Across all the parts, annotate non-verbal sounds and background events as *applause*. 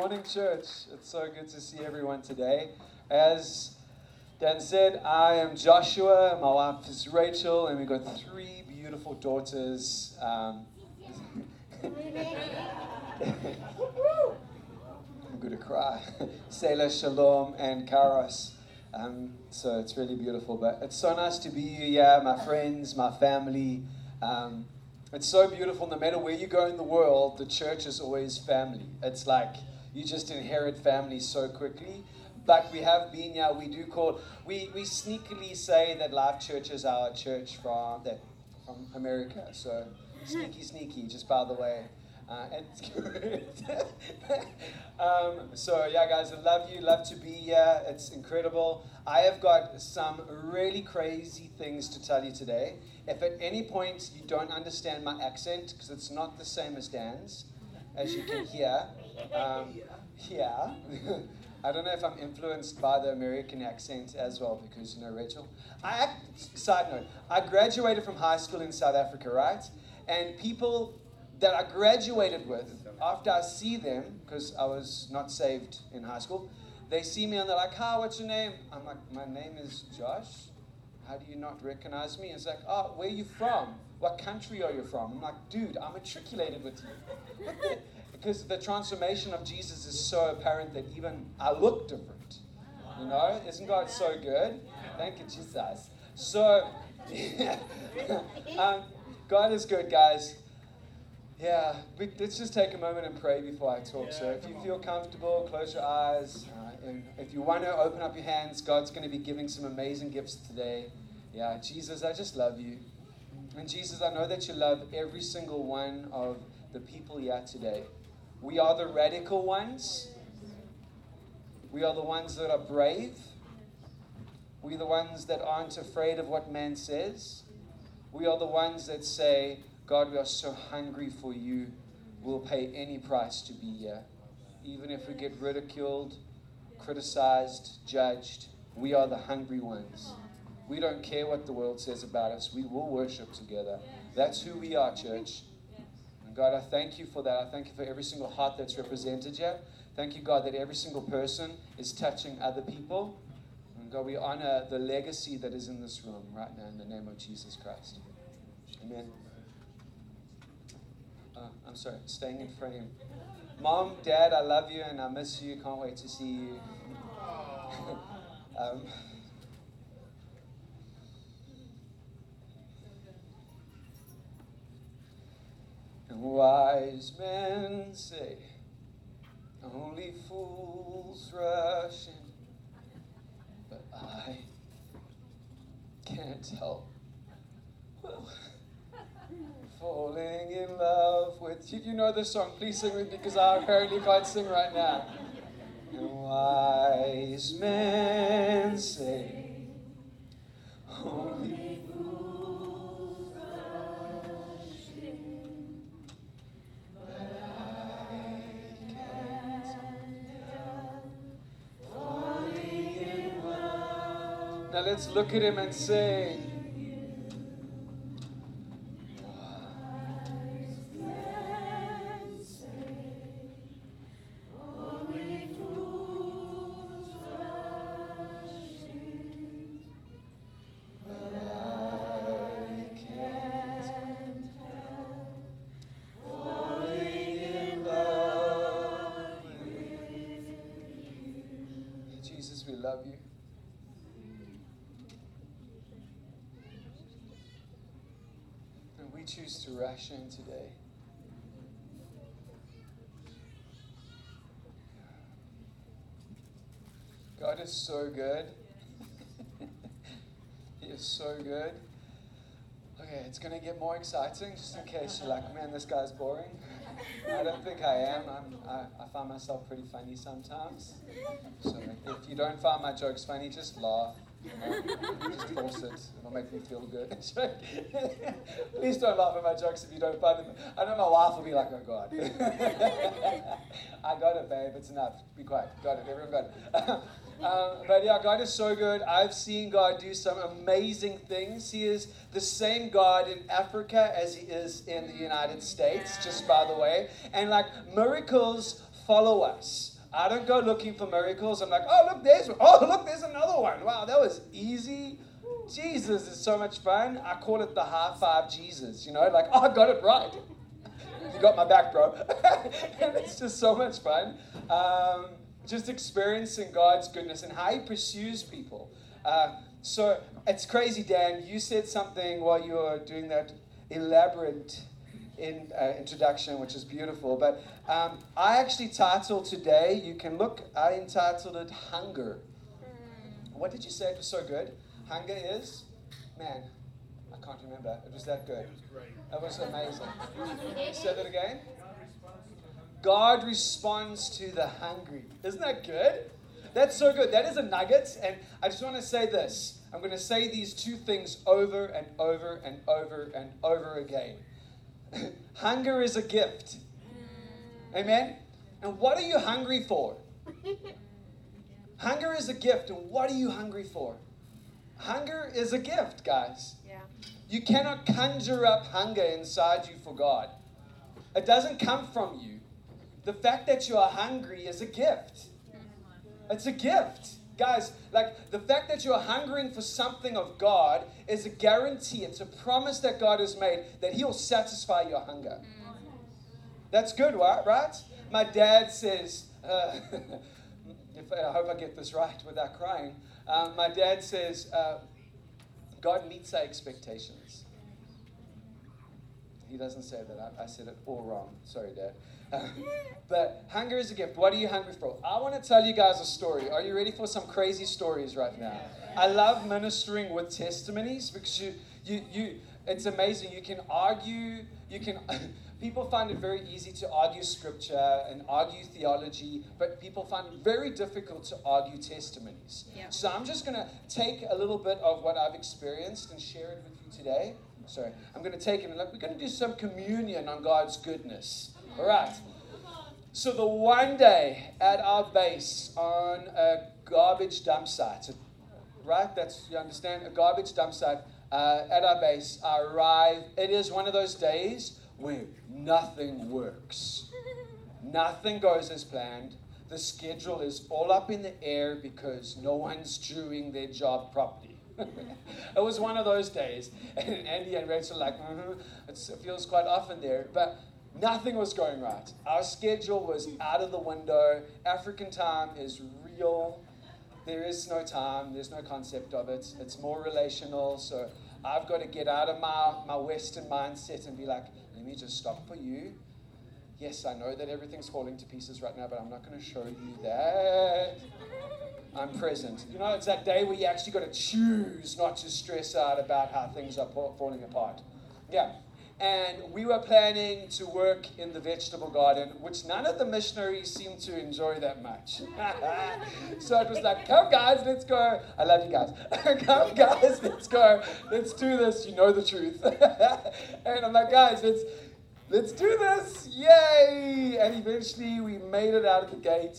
Morning, church. It's so good to see everyone today. As Dan said, I am Joshua, my wife is Rachel, and we've got three beautiful daughters. Um, I'm going to cry. Selah, Shalom, and Karos. Um, so it's really beautiful. But it's so nice to be here, my friends, my family. Um, it's so beautiful. No matter where you go in the world, the church is always family. It's like you just inherit family so quickly. But we have been here. We do call we we sneakily say that Life Church is our church from that from America. So sneaky, sneaky. Just by the way. Uh, it's good. *laughs* um, so yeah, guys, I love you. Love to be here. It's incredible. I have got some really crazy things to tell you today. If at any point you don't understand my accent, because it's not the same as Dan's, as you can hear, um, yeah. *laughs* I don't know if I'm influenced by the American accent as well, because you know Rachel. I side note, I graduated from high school in South Africa, right? And people that I graduated with, after I see them, because I was not saved in high school, they see me and they're like, "Hi, what's your name?" I'm like, "My name is Josh." How do you not recognize me? It's like, "Oh, where are you from? What country are you from?" I'm like, "Dude, I'm matriculated with you." Because the transformation of Jesus is so apparent that even I look different. You know, isn't God so good? Thank you, Jesus. So, *laughs* um, God is good, guys. Yeah, we, let's just take a moment and pray before I talk. So, if you feel comfortable, close your eyes. Uh, and if you want to open up your hands, God's going to be giving some amazing gifts today. Yeah, Jesus, I just love you. And Jesus, I know that you love every single one of the people here today. We are the radical ones. We are the ones that are brave. We are the ones that aren't afraid of what man says. We are the ones that say, God, we are so hungry for you. We'll pay any price to be here. Even if we get ridiculed, criticized, judged, we are the hungry ones. We don't care what the world says about us. We will worship together. That's who we are, church. And God, I thank you for that. I thank you for every single heart that's represented here. Thank you, God, that every single person is touching other people. And God, we honor the legacy that is in this room right now in the name of Jesus Christ. Amen. Uh, I'm sorry, staying in frame. Mom, Dad, I love you and I miss you. Can't wait to see you. *laughs* um, wise men say, only fools rush in, but I can't help falling in love with you. You know this song? Please sing with me because I apparently can't sing right now. And wise men say, only Now let's look at him and say, so good. *laughs* he is so good. Okay, it's going to get more exciting just in case you're like, man, this guy's boring. I don't think I am. I'm, I, I find myself pretty funny sometimes. So if you don't find my jokes funny, just laugh. You? Just force it. It'll make me feel good. *laughs* *laughs* Please don't laugh at my jokes if you don't find them. I know my wife will be like, oh God. I got it, babe. It's enough. Be quiet. Got it. Everyone got it. Um, but yeah, God is so good. I've seen God do some amazing things. He is the same God in Africa as He is in the United States, just by the way. And like miracles follow us. I don't go looking for miracles. I'm like, oh look, there's one. oh *laughs* look, there's another one. Wow, that was easy. Jesus is so much fun. I call it the high five Jesus. You know, like oh, I got it right. *laughs* you got my back, bro. and *laughs* it's just so much fun. Um, just experiencing God's goodness and how He pursues people. Uh, so it's crazy, Dan. You said something while you were doing that elaborate in, uh, introduction, which is beautiful. But um, I actually titled today, you can look, I entitled it Hunger. What did you say? It was so good. Hunger is? Man, I can't remember. It was that good. It was great. It was amazing. Say that again. God responds to the hungry. Isn't that good? That's so good. That is a nugget. And I just want to say this. I'm going to say these two things over and over and over and over again. *clears throat* Hunger is a gift. Amen? And what are you hungry for? Hunger is a gift. And what are you hungry for? Hunger is a gift, guys. Yeah. You cannot conjure up hunger inside you for God. It doesn't come from you. The fact that you are hungry is a gift. It's a gift. Guys, like the fact that you're hungering for something of God is a guarantee, it's a promise that God has made that He'll satisfy your hunger. That's good, right? Right? My dad says, uh, *laughs* if, I hope I get this right without crying. Um, my dad says, uh, God meets our expectations. He doesn't say that. I, I said it all wrong. Sorry, Dad. *laughs* but hunger is a gift. What are you hungry for? I want to tell you guys a story. Are you ready for some crazy stories right now? I love ministering with testimonies because you, you, you, it's amazing. You can argue, you can, *laughs* people find it very easy to argue scripture and argue theology, but people find it very difficult to argue testimonies. Yeah. So I'm just going to take a little bit of what I've experienced and share it with you today. Sorry, I'm going to take it and look, we're going to do some communion on God's goodness. All right. So the one day at our base on a garbage dump site, right? That's you understand a garbage dump site uh, at our base. I arrive. It is one of those days where nothing works. Nothing goes as planned. The schedule is all up in the air because no one's doing their job properly. *laughs* it was one of those days, *laughs* and Andy and Rachel like, mm-hmm. it feels quite often there, but Nothing was going right. Our schedule was out of the window. African time is real. There is no time, there's no concept of it. It's more relational. So I've got to get out of my, my Western mindset and be like, let me just stop for you. Yes, I know that everything's falling to pieces right now, but I'm not going to show you that. I'm present. You know, it's that day where you actually got to choose not to stress out about how things are falling apart. Yeah and we were planning to work in the vegetable garden, which none of the missionaries seemed to enjoy that much. *laughs* so it was like, come guys, let's go. I love you guys. *laughs* come guys, let's go. Let's do this. You know the truth. *laughs* and I'm like, guys, let's let's do this. Yay! And eventually we made it out of the gate.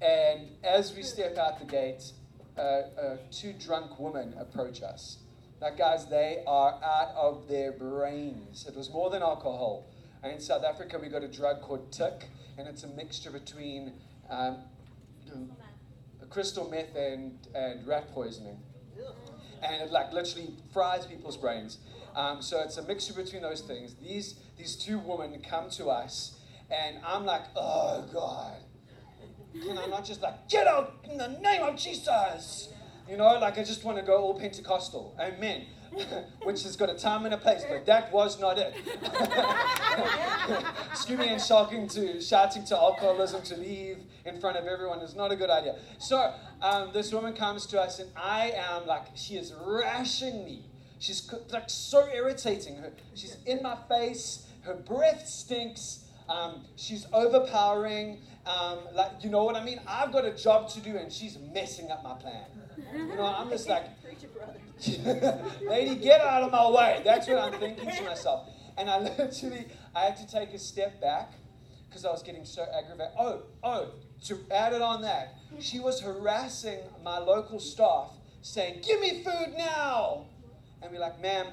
And as we step out the gate, uh, uh, two drunk women approach us. Now, guys, they are out of their brains. It was more than alcohol. And in South Africa, we got a drug called tik, and it's a mixture between um, crystal meth and, and rat poisoning. And it like literally fries people's brains. Um, so it's a mixture between those things. These, these two women come to us, and I'm like, oh, God. Can I not just like, get out in the name of Jesus? You know, like I just want to go all Pentecostal. Amen. *laughs* Which has got a time and a place, but that was not it. *laughs* Screaming and shouting to shouting to alcoholism to leave in front of everyone is not a good idea. So um, this woman comes to us, and I am like, she is rashing me. She's like so irritating. Her, she's in my face. Her breath stinks. Um, she's overpowering. Um, like you know what I mean? I've got a job to do, and she's messing up my plan. *laughs* You know, I'm just like, *laughs* lady, get out of my way. That's what I'm thinking to myself. And I *laughs* literally, I had to take a step back because I was getting so aggravated. Oh, oh, to add it on that, she was harassing my local staff saying, give me food now. And we're like, ma'am,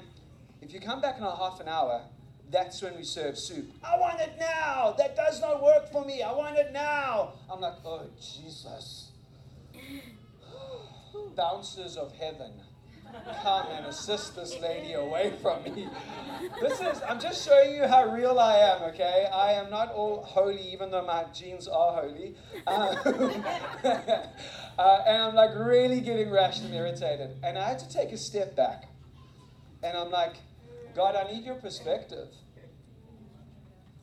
if you come back in a half an hour, that's when we serve soup. I want it now. That does not work for me. I want it now. I'm like, oh, Jesus. Bouncers of heaven, come and assist this lady away from me. This is, I'm just showing you how real I am, okay? I am not all holy, even though my genes are holy. Um, *laughs* uh, and I'm like really getting rash and irritated. And I had to take a step back. And I'm like, God, I need your perspective.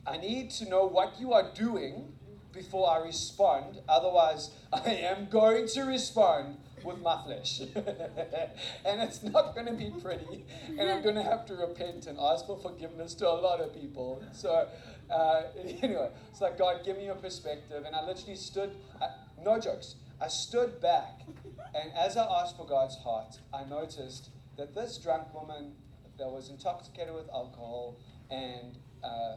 I need to know what you are doing before I respond. Otherwise, *laughs* I am going to respond with my flesh. *laughs* and it's not going to be pretty. And I'm going to have to repent and ask for forgiveness to a lot of people. So, uh, *laughs* anyway, it's like, God, give me your perspective. And I literally stood, I, no jokes, I stood back. And as I asked for God's heart, I noticed that this drunk woman that was intoxicated with alcohol and uh,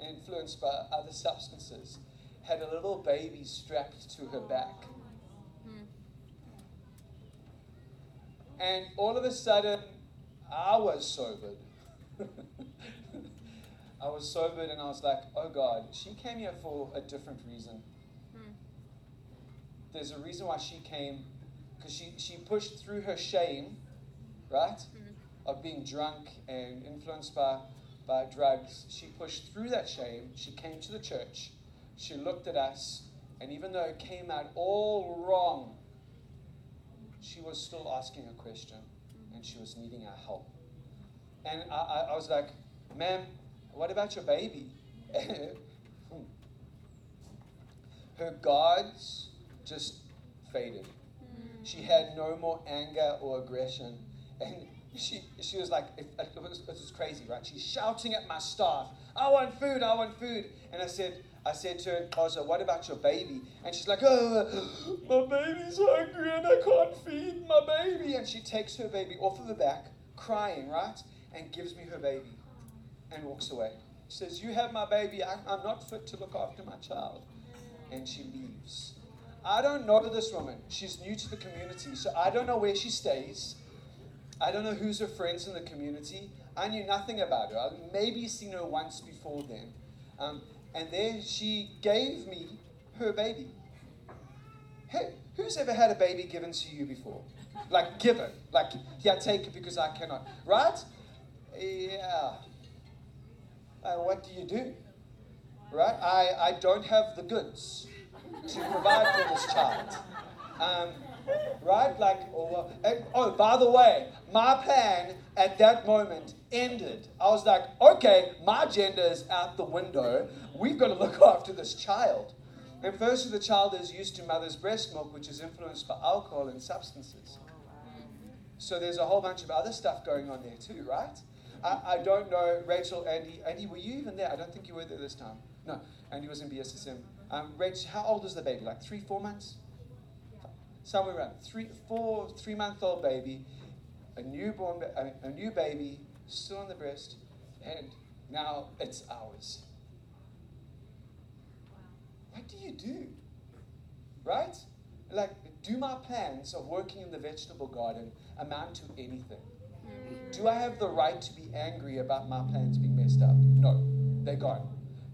influenced by other substances had a little baby strapped to her back. And all of a sudden, I was sobered. *laughs* I was sobered and I was like, oh God, she came here for a different reason. Hmm. There's a reason why she came, because she, she pushed through her shame, right? Hmm of being drunk and influenced by, by drugs, she pushed through that shame. She came to the church. She looked at us, and even though it came out all wrong, she was still asking a question mm-hmm. and she was needing our help. And I, I, I was like, ma'am, what about your baby? *laughs* Hmm. Her guards just faded. Mm. She had no more anger or aggression. And she, she was like, it, it, was, it was crazy, right? She's shouting at my staff, I want food, I want food. And I said, I said to her, Koza, what about your baby? And she's like, oh, *gasps* my baby's hungry and I can't feed my baby. And she takes her baby off of her back, crying, right? And gives me her baby and walks away. She says, You have my baby. I, I'm not fit to look after my child. And she leaves. I don't know this woman. She's new to the community, so I don't know where she stays. I don't know who's her friends in the community. I knew nothing about her. I'd maybe seen her once before then. Um, and then she gave me her baby. Hey, who's ever had a baby given to you before? Like given. Like, yeah, take it because I cannot. Right? Yeah. Uh, what do you do? Right? I, I don't have the goods to provide for this child. Um, right? Like, oh, oh, by the way, my plan at that moment ended. I was like, okay, my gender is out the window. We've got to look *laughs* after this child. And firstly, the child is used to mother's breast milk, which is influenced by alcohol and substances. So there's a whole bunch of other stuff going on there too, right? I, I don't know, Rachel, Andy. Andy, were you even there? I don't think you were there this time. No, Andy was in BSSM. Um, Rach, how old is the baby? Like three, four months? Somewhere around three, four, three month old baby, a newborn, a new baby, still on the breast, and now it's ours. What do you do? Right? Like, do my plans of working in the vegetable garden amount to anything? Do I have the right to be angry about my plans being messed up? No, they're gone.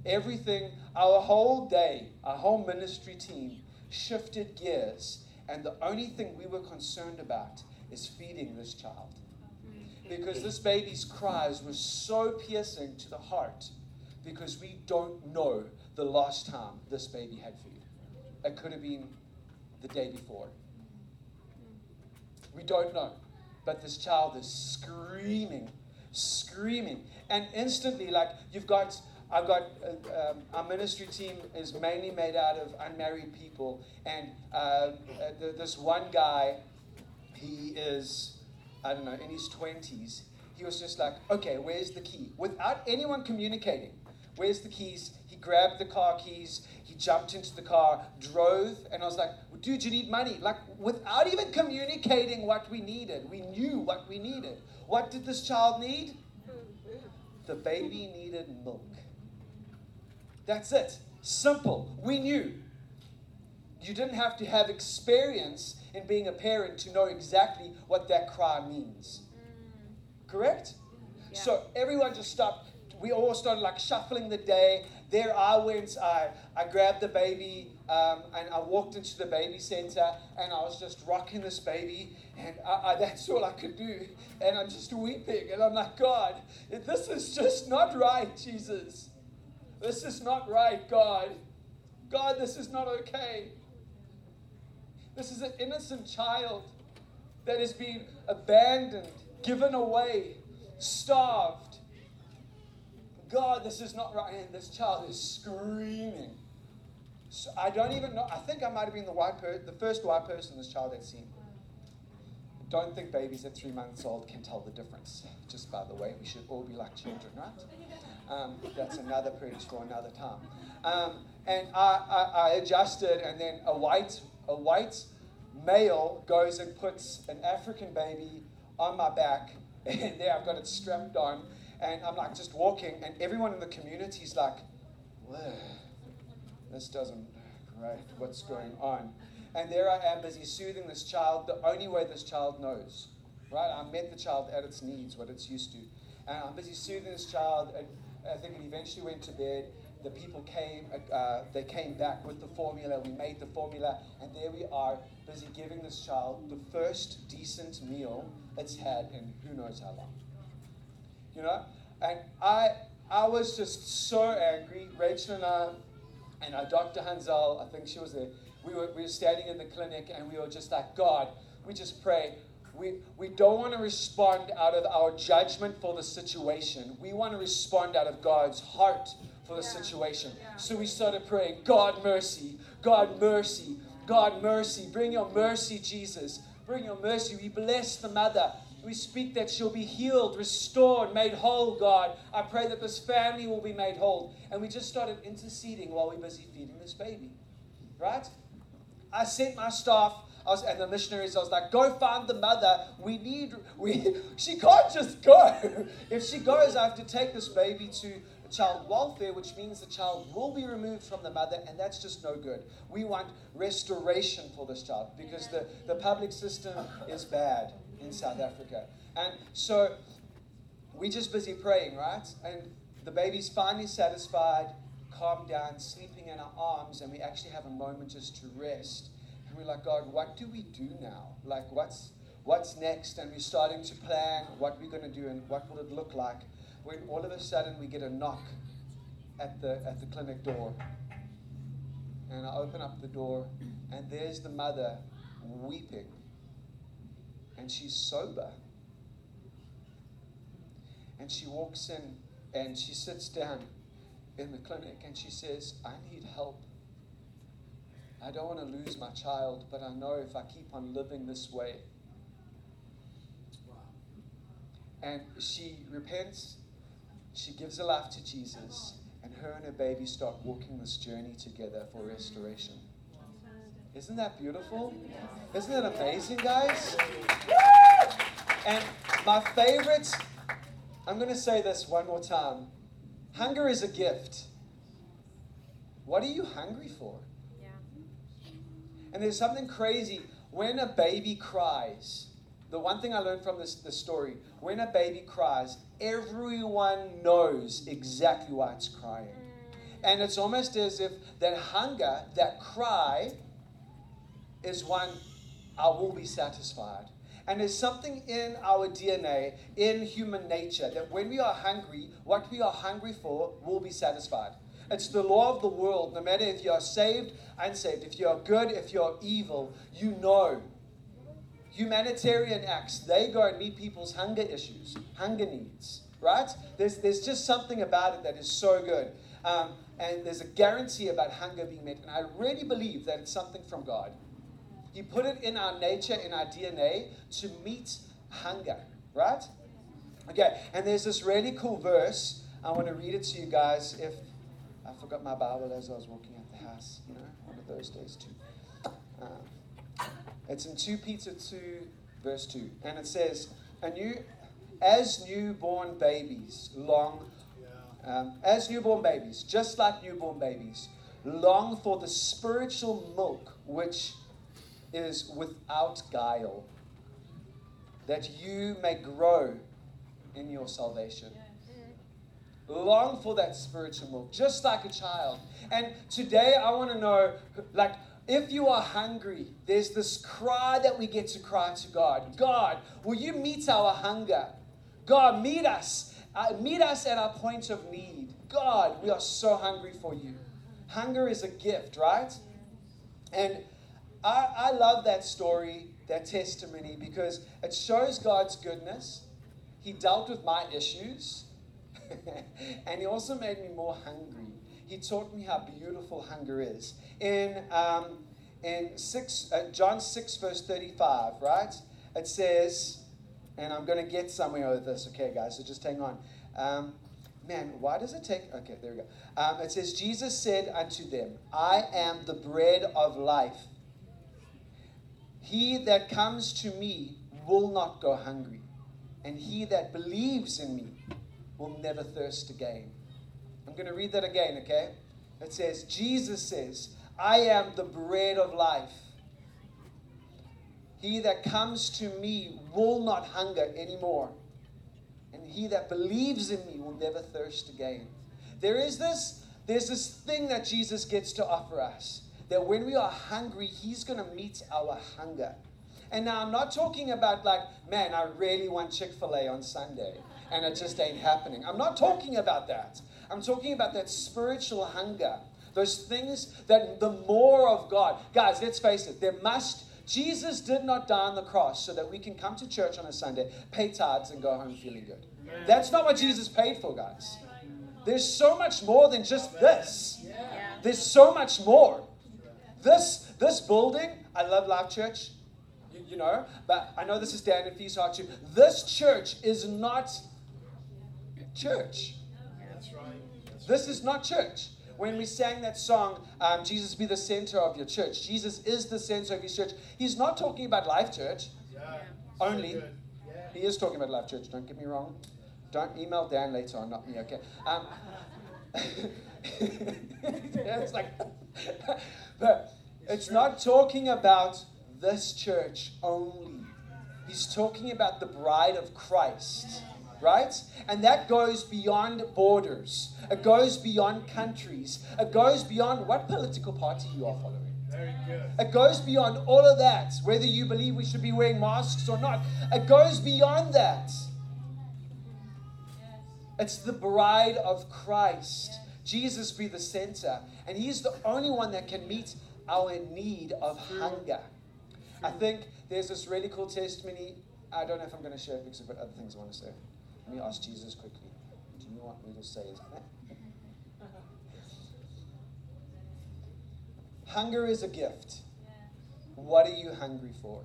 Everything, our whole day, our whole ministry team shifted gears and the only thing we were concerned about is feeding this child. Because this baby's cries were so piercing to the heart because we don't know the last time this baby had food. It could have been the day before. We don't know. But this child is screaming, screaming. And instantly, like, you've got I've got uh, um, our ministry team is mainly made out of unmarried people, and uh, uh, the, this one guy, he is, I don't know, in his twenties. He was just like, okay, where's the key? Without anyone communicating, where's the keys? He grabbed the car keys, he jumped into the car, drove, and I was like, dude, you need money. Like, without even communicating what we needed, we knew what we needed. What did this child need? The baby needed milk. That's it. Simple. We knew. You didn't have to have experience in being a parent to know exactly what that cry means. Mm. Correct? Yeah. So everyone just stopped. we all started like shuffling the day. There I went, I, I grabbed the baby um, and I walked into the baby center and I was just rocking this baby and I, I, that's all I could do. And I'm just weeping and I'm like, God, this is just not right, Jesus. This is not right, God. God, this is not okay. This is an innocent child that is being abandoned, given away, starved. God, this is not right. And this child is screaming. So I don't even know. I think I might have been the white per- the first white person this child had seen. Don't think babies at three months old can tell the difference. Just by the way, we should all be like children, right? Um, that's another preach for another time. Um, and I, I, I adjusted, and then a white a white male goes and puts an African baby on my back, *laughs* and there I've got it strapped on, and I'm like just walking, and everyone in the community is like, this doesn't, right, what's going on? And there I am busy soothing this child the only way this child knows, right? I met the child at its needs, what it's used to. And I'm busy soothing this child, and I think it eventually went to bed the people came, uh, they came back with the formula. We made the formula, and there we are, busy giving this child the first decent meal it's had in who knows how long. You know, and I, I was just so angry. Rachel and I, and our Dr. Hansel, I think she was there. We were, we were standing in the clinic, and we were just like, God, we just pray. We, we don't want to respond out of our judgment for the situation. We want to respond out of God's heart for the yeah. situation. Yeah. So we started praying, God mercy, God mercy, God mercy. Bring your mercy, Jesus. Bring your mercy. We bless the mother. We speak that she'll be healed, restored, made whole, God. I pray that this family will be made whole. And we just started interceding while we are busy feeding this baby. Right? I sent my staff Was, and the missionaries, I was like, go find the mother. We need, we, *laughs* she can't just go. if she goes, I have to take this baby to child welfare, which means the child will be removed from the mother, and that's just no good. We want restoration for this child because the, the public system is bad in South Africa. And so we're just busy praying, right? And the baby's finally satisfied, calmed down, sleeping in our arms, and we actually have a moment just to rest. And we're like, God, what do we do now? Like, what's what's next? And we're starting to plan what we're going to do and what will it look like when all of a sudden we get a knock at the, at the clinic door. And I open up the door, and there's the mother weeping. And she's sober. And she walks in and she sits down in the clinic and she says, I need help. I don't want to lose my child, but I know if I keep on living this way. And she repents she gives her life to Jesus, and her and her baby start walking this journey together for restoration. Isn't that beautiful? Isn't that amazing, guys? And my favorite, I'm going to say this one more time hunger is a gift. What are you hungry for? And there's something crazy when a baby cries the one thing I learned from this, this story when a baby cries, everyone knows exactly why it's crying. Mm. And it's almost as if that hunger, that cry, is one, I will be satisfied. And there's something in our DNA, in human nature, that when we are hungry, what we are hungry for will be satisfied. It's the law of the world. No matter if you are saved, unsaved, if you are good, if you are evil, you know humanitarian acts, they go and meet people's hunger issues, hunger needs, right? There's, there's just something about it that is so good. Um, and there's a guarantee about hunger being met. And I really believe that it's something from God. He put it in our nature, in our DNA, to meet hunger, right? Okay, and there's this really cool verse. I want to read it to you guys. If forgot my Bible as I was walking out the house, you know, one of those days too. Um, it's in 2 Peter 2, verse 2. And it says, and you, As newborn babies long, um, as newborn babies, just like newborn babies, long for the spiritual milk which is without guile, that you may grow in your salvation. Long for that spiritual milk, just like a child. And today I want to know, like, if you are hungry, there's this cry that we get to cry to God God, will you meet our hunger? God, meet us. Uh, meet us at our point of need. God, we are so hungry for you. Hunger is a gift, right? And I, I love that story, that testimony, because it shows God's goodness. He dealt with my issues, *laughs* and He also made me more hungry. He taught me how beautiful hunger is. In, um, in six, uh, John 6, verse 35, right? It says, and I'm going to get somewhere with this, okay, guys, so just hang on. Um, man, why does it take? Okay, there we go. Um, it says, Jesus said unto them, I am the bread of life. He that comes to me will not go hungry, and he that believes in me will never thirst again. I'm going to read that again, okay? It says, Jesus says, I am the bread of life. He that comes to me will not hunger anymore. And he that believes in me will never thirst again. There is this, there's this thing that Jesus gets to offer us. That when we are hungry, he's going to meet our hunger. And now I'm not talking about like, man, I really want Chick-fil-A on Sunday and it just ain't happening. I'm not talking about that. I'm talking about that spiritual hunger. Those things that the more of God. Guys, let's face it, there must Jesus did not die on the cross so that we can come to church on a Sunday, pay tithes, and go home feeling good. That's not what Jesus paid for, guys. There's so much more than just this. There's so much more. This this building, I love Life Church, you, you know, but I know this is Dan and Feast Heart too. This church is not church. That's right. That's This is not church. When we sang that song, um, Jesus be the center of your church, Jesus is the center of his church. He's not talking about Life Church. Yeah. Only. So. Yeah. He is talking about Life Church, don't get me wrong. Don't email Dan later on, not me, okay? Um, *laughs* yeah, it's like, *laughs* but it's not talking about this church only. He's talking about the bride of Christ, right? And that goes beyond borders. It goes beyond countries. It goes beyond what political party you are following. Very good. It goes beyond all of that, whether you believe we should be wearing masks or not. It goes beyond that. It's the bride of Christ. Jesus be the center. And He's the only one that can meet our need of hunger. I think there's this really cool testimony. I don't know if I'm going to share it because I've got other things I want to say. Let me ask Jesus quickly. Do you want me to say it? Hunger is a gift. What are you hungry for?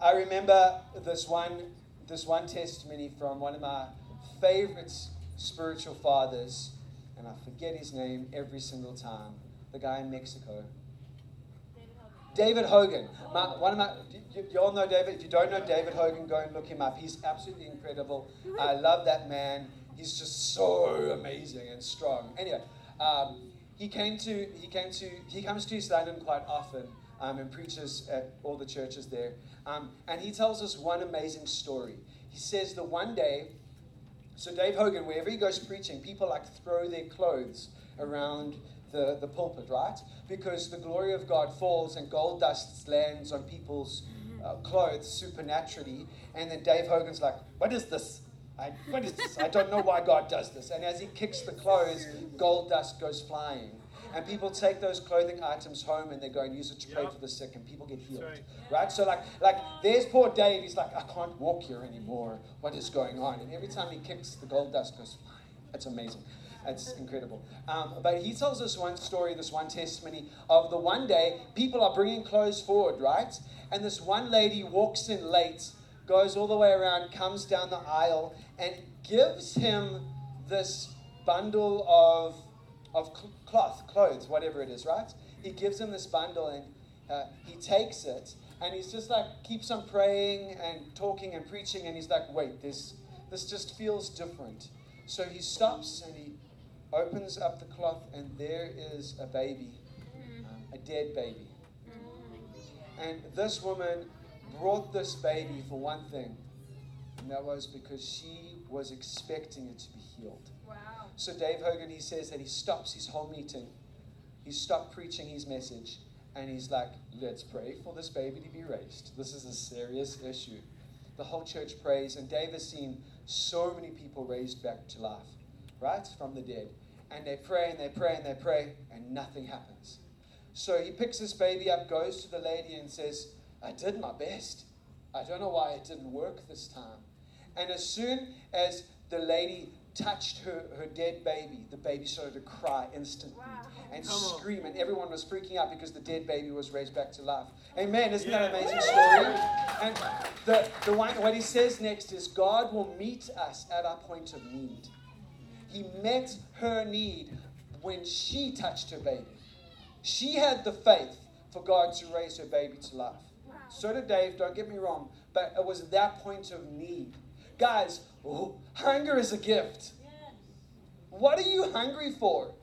I remember this one, this one testimony from one of my favorite spiritual fathers, and I forget his name every single time. The guy in Mexico. David Hogan. My, one of my, you, you all know David. If you don't know David Hogan, go and look him up. He's absolutely incredible. I love that man. He's just so amazing and strong. Anyway, um, he came to he came to he comes to East London quite often um, and preaches at all the churches there. Um, and he tells us one amazing story. He says that one day, so Dave Hogan, wherever he goes preaching, people like throw their clothes around the, the pulpit, right? Because the glory of God falls and gold dust lands on people's uh, clothes supernaturally. And then Dave Hogan's like, What is this? I, what is this? I don't know why God does this. And as he kicks the clothes, gold dust goes flying. And people take those clothing items home and they go and use it to pray for the sick, and people get healed. right. Right? So like like there's poor Dave, he's like, I can't walk here anymore. What is going on? And every time he kicks, the gold dust goes flying. It's amazing. It's incredible. Um, but he tells us one story, this one testimony of the one day people are bringing clothes forward, right? And this one lady walks in late, goes all the way around, comes down the aisle, and gives him this bundle of of cl- cloth, clothes, whatever it is, right? He gives him this bundle and uh, he takes it and he's just like keeps on praying and talking and preaching and he's like, wait, this this just feels different. So he stops and he opens up the cloth and there is a baby, um, a dead baby. And this woman brought this baby for one thing And that was because she was expecting it to be healed. Wow. So Dave Hogan, he says that he stops his whole meeting. He stopped preaching his message and he's like, let's pray for this baby to be raised. This is a serious issue. The whole church prays, and Dave has seen so many people raised back to life, right? From the dead. And they pray and they pray and they pray, and nothing happens. So he picks this baby up, goes to the lady, and says, I did my best. I don't know why it didn't work this time. And as soon as the lady touched her, her dead baby, the baby started to cry instantly Wow. and Come on. scream, and everyone was freaking out because the dead baby was raised back to life. Amen. Isn't that an amazing story? And the, the one, what he says next is God will meet us at our point of need. He met her need when she touched her baby. She had the faith for God to raise her baby to life. So did Dave, don't get me wrong, but it was that point of need. Guys, oh, hunger is a gift. What are you hungry for?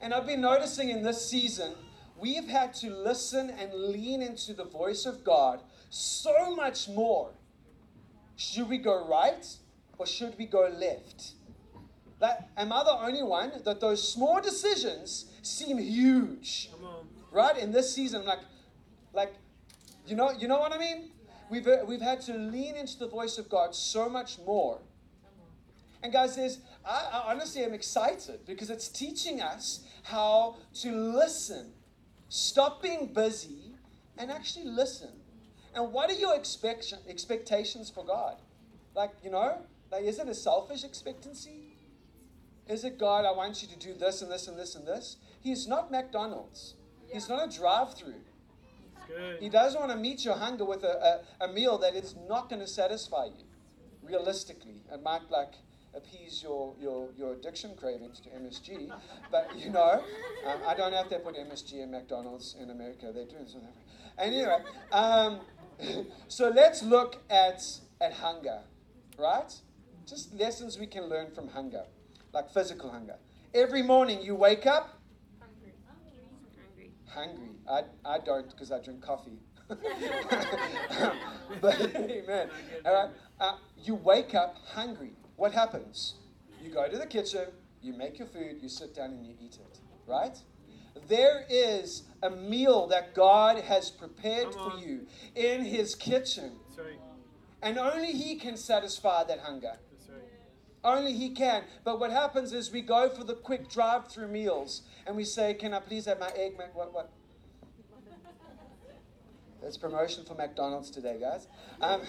And I've been noticing in this season, we've had to listen and lean into the voice of God so much more. Should we go right or should we go left? That, am I the only one that those small decisions seem huge? Come on. right? In this season, like, like, you know, you know what I mean? We've uh, we've had to lean into the voice of God so much more. And guys, there's I, I honestly am excited because it's teaching us how to listen, stop being busy, and actually listen. And what are your expectation, expectations for God? Like, you know, like is it a selfish expectancy? Is it God, I want you to do this and this and this and this? He's not McDonald's. He's not a drive-through. He doesn't want to meet your hunger with a, a, a meal that is not going to satisfy you. Realistically, it might like appease your, your, your addiction cravings to MSG, but you know, um, I don't know if they put MSG in McDonald's in America. They do in South Africa. Anyway, um, *laughs* so let's look at at hunger, right? Just lessons we can learn from hunger, like physical hunger. Every morning you wake up Hungry. Hungry. hungry. I, I don't because I drink coffee. *laughs* *laughs* but amen. All right. Uh, you wake up hungry. What happens? You go to the kitchen, you make your food, you sit down and you eat it. Right? There is a meal that God has prepared for you in His kitchen, That's right. and only He can satisfy that hunger. Only he can. But what happens is we go for the quick drive-through meals and we say, "Can I please have my egg Mac what what?" That's promotion for McDonald's today, guys. Um,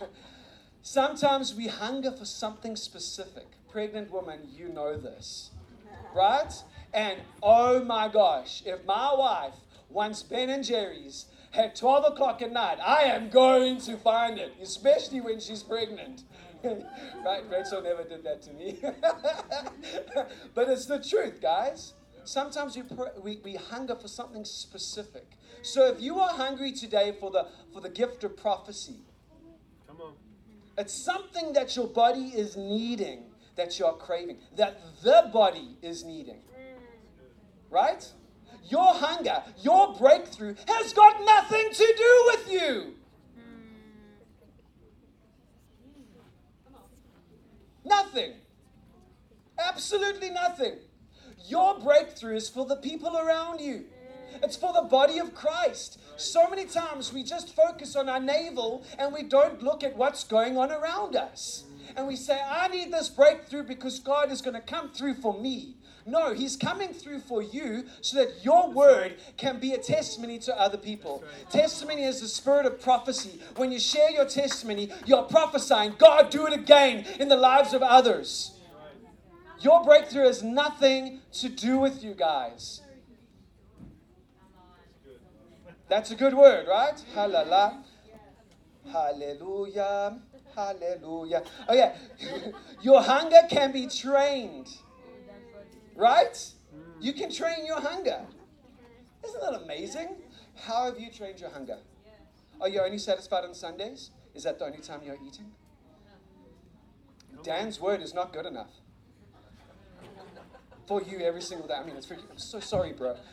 *laughs* sometimes we hunger for something specific. Pregnant woman, you know this, right? And oh my gosh, if my wife wants Ben and Jerry's at 12 o'clock at night, I am going to find it, especially when she's pregnant. *laughs* right? Rachel never did that to me. *laughs* but it's the truth, guys. Sometimes we, pr- we, we hunger for something specific. So if you are hungry today for the, for the gift of prophecy, Come on. it's something that your body is needing, that you're craving, that the body is needing. Right? Your hunger, your breakthrough has got nothing to do with you. Nothing. Absolutely nothing. Your breakthrough is for the people around you. It's for the body of Christ. So many times we just focus on our navel and we don't look at what's going on around us. And we say, I need this breakthrough because God is going to come through for me. No, He's coming through for you so that your word can be a testimony to other people. Testimony is the spirit of prophecy. When you share your testimony, you're prophesying, God, do it again in the lives of others. Your breakthrough has nothing to do with you guys. That's a good word, right? Hallelujah. Hallelujah. Hallelujah. Oh, yeah. *laughs* your hunger can be trained, right? Mm. You can train your hunger. Isn't that amazing? How have you trained your hunger? Are you only satisfied on Sundays? Is that the only time you're eating? Dan's word is not good enough. for you every single day. I mean, it's freaking, I'm so sorry, bro. *laughs*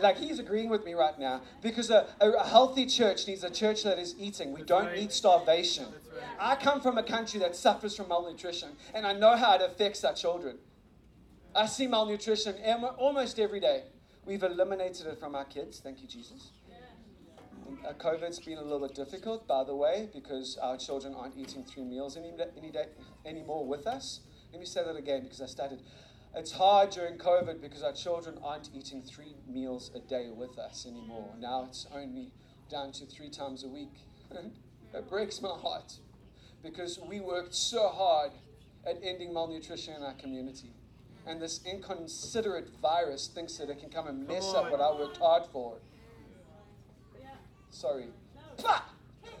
Like, he's agreeing with me right now because a, a, healthy church needs a church that is eating. We don't right. need starvation. Right. I come from a country that suffers from malnutrition, and I know how it affects our children. I see malnutrition almost every day. We've eliminated it from our kids. Thank you, Jesus. Uh, COVID's been a little bit difficult, by the way, because our children aren't eating three meals any, any day anymore with us. Let me say that again because I started. It's hard during COVID because our children aren't eating three meals a day with us anymore. Now it's only down to three times a week. *laughs* it breaks my heart because we worked so hard at ending malnutrition in our community. And this inconsiderate virus thinks that it can come and mess up what I worked hard for. Sorry. Pah! *laughs*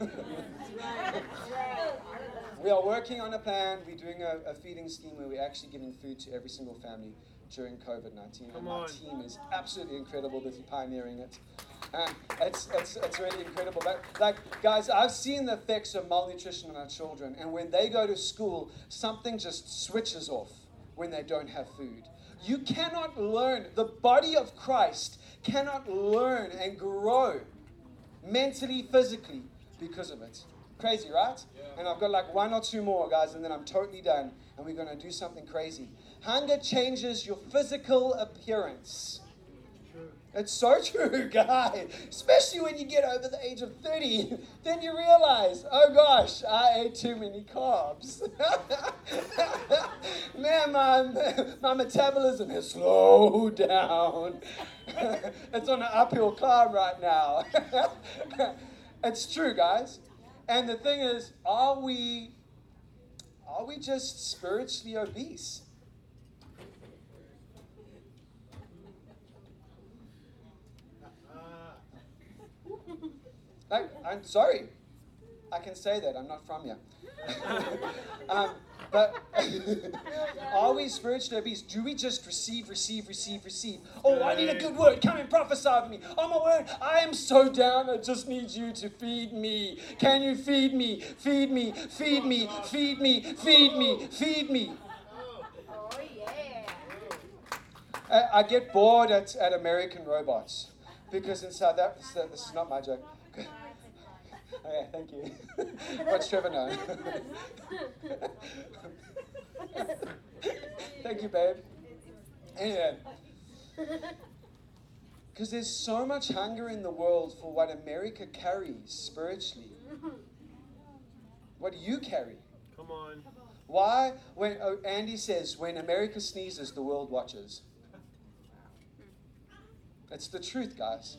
we are working on a plan. We're doing a, a feeding scheme where we're actually giving food to every single family during COVID 19. And Come my team is absolutely incredible busy pioneering it. And it's, it's, it's really incredible. But, like, guys, I've seen the effects of malnutrition on our children. And when they go to school, something just switches off when they don't have food. You cannot learn, the body of Christ cannot learn and grow mentally, physically, because of it. Crazy, right? And I've got like one or two more, guys, and then I'm totally done. And we're going to do something crazy. Hunger changes your physical appearance. It's so *laughs* true, guy. Especially when you get over the age of 30. *laughs* Then you realize, oh gosh, I ate too many carbs. *laughs* Man, my, my metabolism has slowed down. it's on an uphill climb right now. it's true, guys. And the thing is, are we are we just spiritually obese? I'm sorry. I can say that. I'm not from here. *laughs* um, but *laughs* are we spiritually obese? Do we just receive, receive, receive, receive? Oh, I need a good word. Come and prophesy over me. Oh, my word. I am so down. I just need you to feed me. Can you feed me? Feed me. Feed me. Feed me. Feed me. Feed me. Oh yeah. I, I get bored at, at American robots because in South Africa, this is not my joke. Okay, thank you. *laughs* What's Trevor Noah? *laughs* thank you, babe. Anyway, because there's so much hunger in the world for what America carries spiritually. What do you carry? come on. Why? When oh, Andy says, when America sneezes, the world watches. *laughs* It's the truth, guys.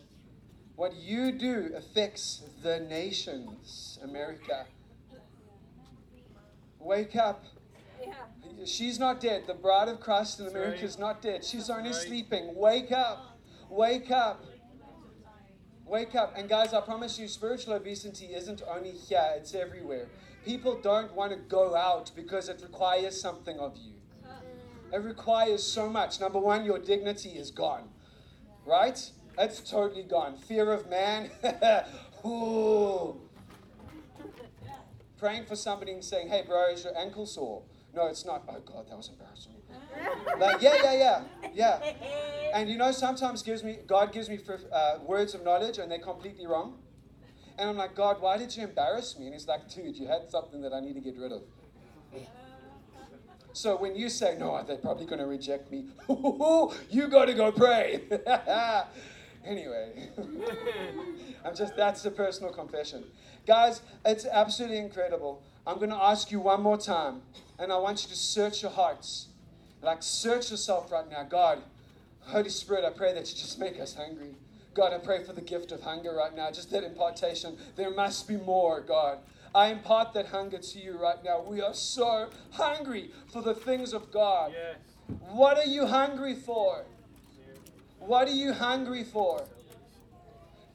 What you do affects the nations, America. Wake up. Yeah. She's not dead. The bride of Christ in That's America right. is not dead. She's only right. sleeping. Wake up. Wake up. Wake up. And guys, I promise you, spiritual obesity isn't only here, it's everywhere. People don't want to go out because it requires something of you. It requires so much. Number one, your dignity is gone. Right? It's totally gone. Fear of man. *laughs* Ooh. Praying for somebody and saying, hey, bro, is your ankle sore? No, it's not. Oh, God, that was embarrassing. Like, yeah, yeah, yeah, yeah. And you know, sometimes gives me God gives me uh, words of knowledge, and they're completely wrong. And I'm like, God, why did you embarrass me? And He's like, dude, you had something that I need to get rid of. So when you say, no, they're probably going to reject me, *laughs* you got to go pray. *laughs* anyway, *laughs* I'm just, that's a personal confession. Guys, it's absolutely incredible. I'm going to ask you one more time, and I want you to search your hearts. Like, search yourself right now. God, Holy Spirit, I pray that you just make us hungry. God, I pray for the gift of hunger right now, just that impartation. There must be more, God. I impart that hunger to you right now. We are so hungry for the things of God. Yes. What are you hungry for? What are you hungry for?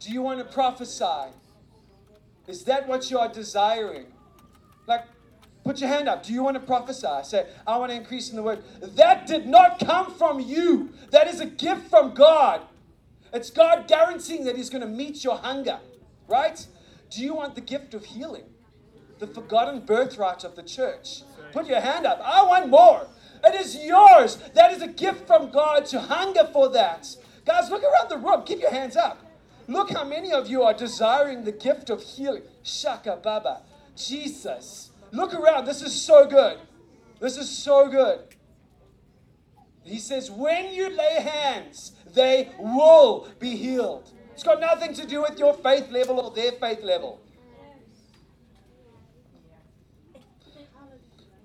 Do you want to prophesy? Is that what you are desiring? Like, put your hand up. Do you want to prophesy? Say, I want to increase in the word. That did not come from you, that is a gift from God. It's God guaranteeing that He's going to meet your hunger, right? Do you want the gift of healing? The forgotten birthright of the church. Put your hand up. I want more. It is yours. That is a gift from God to hunger for that. Guys, look around the room. Keep your hands up. Look how many of you are desiring the gift of healing. Shaka Baba. Jesus. Look around. This is so good. This is so good. He says, when you lay hands, they will be healed. It's got nothing to do with your faith level or their faith level.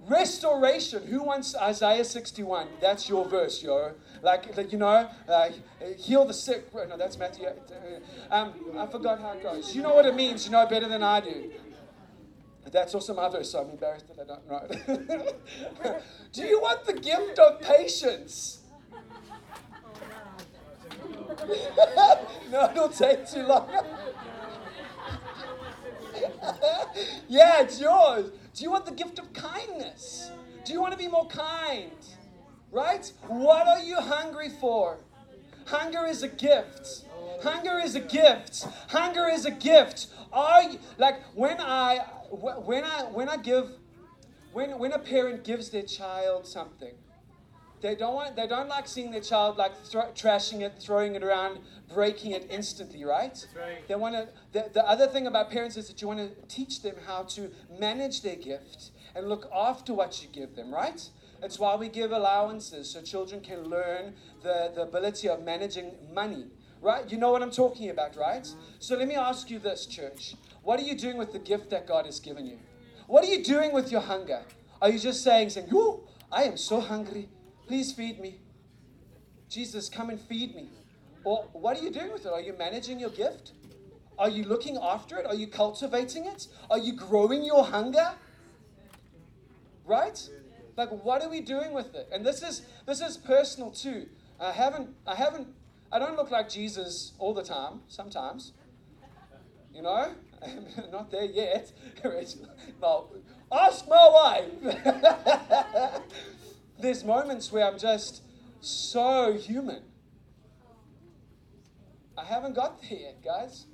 Restoration. Who wants Isaiah 61? That's your verse, yo. Like, like you know, uh, heal the sick. No, that's Matthew. Um, I forgot how it goes. You know what it means. You know better than I do. That's also my verse, so I'm embarrassed that I don't know it. *laughs* do you want the gift of patience? *laughs* no, it'll take too long. *laughs* yeah, it's yours. Do you want the gift of kindness? Do you want to be more kind? Right? What are you hungry for? Hunger is a gift. Hunger is a gift. Hunger is a gift. Are you, like when I when I when I give when when a parent gives their child something, they don't want they don't like seeing their child like trashing it, throwing it around, breaking it instantly, right? right. They want to. The, the other thing about parents is that you want to teach them how to manage their gift and look after what you give them, right? It's why we give allowances so children can learn the, the ability of managing money, right? You know what I'm talking about, right? So let me ask you this, church. What are you doing with the gift that God has given you? What are you doing with your hunger? Are you just saying, saying, Whoo, I am so hungry. Please feed me. Jesus, come and feed me. Or what are you doing with it? Are you managing your gift? Are you looking after it? Are you cultivating it? Are you growing your hunger? Right? Like what are we doing with it? And this is this is personal too. I haven't I haven't I don't look like Jesus all the time, sometimes. You know? I'm *laughs* not there yet. *laughs* well, ask my wife. *laughs* There's moments where I'm just so human. I haven't got there yet, guys.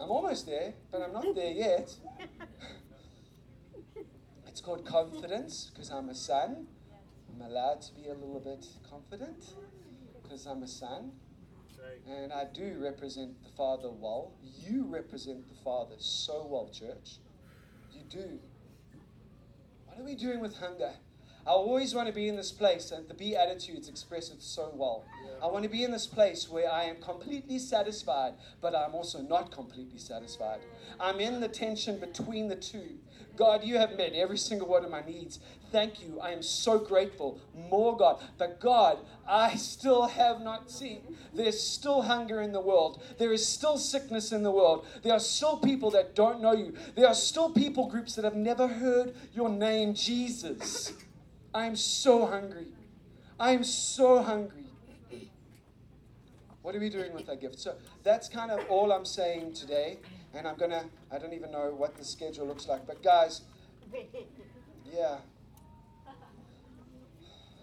I'm almost there, but I'm not there yet. *laughs* it's called confidence because I'm a son. I'm allowed to be a little bit confident because I'm a son. And I do represent the Father well. You represent the Father so well, church. You do. What are we doing with hunger? I always want to be in this place, and the Beatitudes express it so well. I want to be in this place where I am completely satisfied, but I'm also not completely satisfied. I'm in the tension between the two. God, you have met every single one of my needs. Thank you. I am so grateful. More, God. But, God, I still have not seen. There's still hunger in the world. There is still sickness in the world. There are still people that don't know you. There are still people groups that have never heard your name, Jesus. I am so hungry. I am so hungry. What are we doing with that gift? So that's kind of all I'm saying today. And I'm going to, I don't even know what the schedule looks like. But guys, yeah.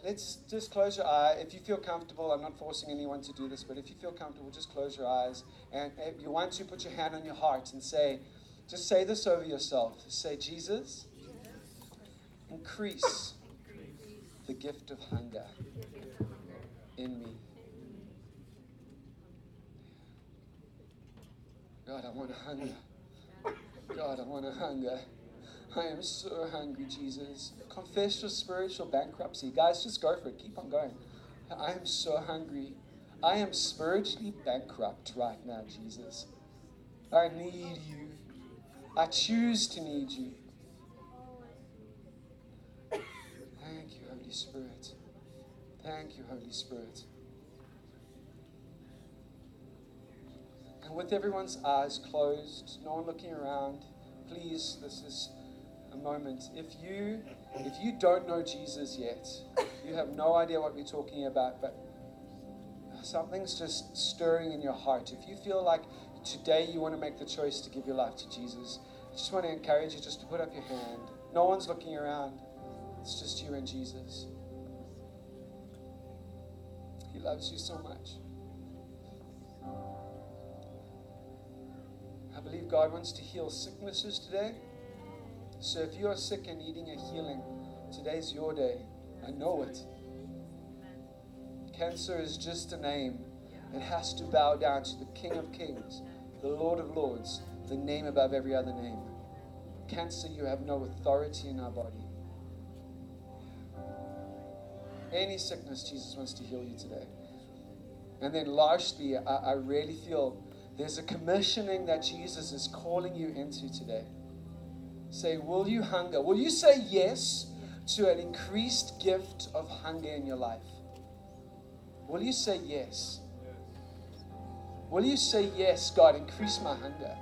Let's just close your eye. If you feel comfortable, I'm not forcing anyone to do this, but if you feel comfortable, just close your eyes. And if you want to, put your hand on your heart and say, just say this over yourself. Say, Jesus, increase the gift of hunger in me. God, I want to hunger. God, I want to hunger. I am so hungry, Jesus. Confess your spiritual bankruptcy. Guys, just go for it. Keep on going. I am so hungry. I am spiritually bankrupt right now, Jesus. I need you. I choose to need you. Spirit. Thank you, Holy Spirit. And with everyone's eyes closed, no one looking around, please, this is a moment. If you if you don't know Jesus yet, you have no idea what we're talking about, but something's just stirring in your heart. If you feel like today you want to make the choice to give your life to Jesus, I just want to encourage you just to put up your hand. No one's looking around. It's just you and Jesus. He loves you so much. I believe God wants to heal sicknesses today. So if you are sick and needing a healing, Today's your day. I know it. Cancer is just a name. It has to bow down to the King of Kings, the Lord of Lords, the name above every other name. Cancer, you have no authority in our body. Any sickness, Jesus wants to heal you today. And then, lastly, I, I really feel there's a commissioning that Jesus is calling you into today. Say, will you hunger? Will you say yes to an increased gift of hunger in your life? Will you say yes? Will you say yes, God, increase my hunger?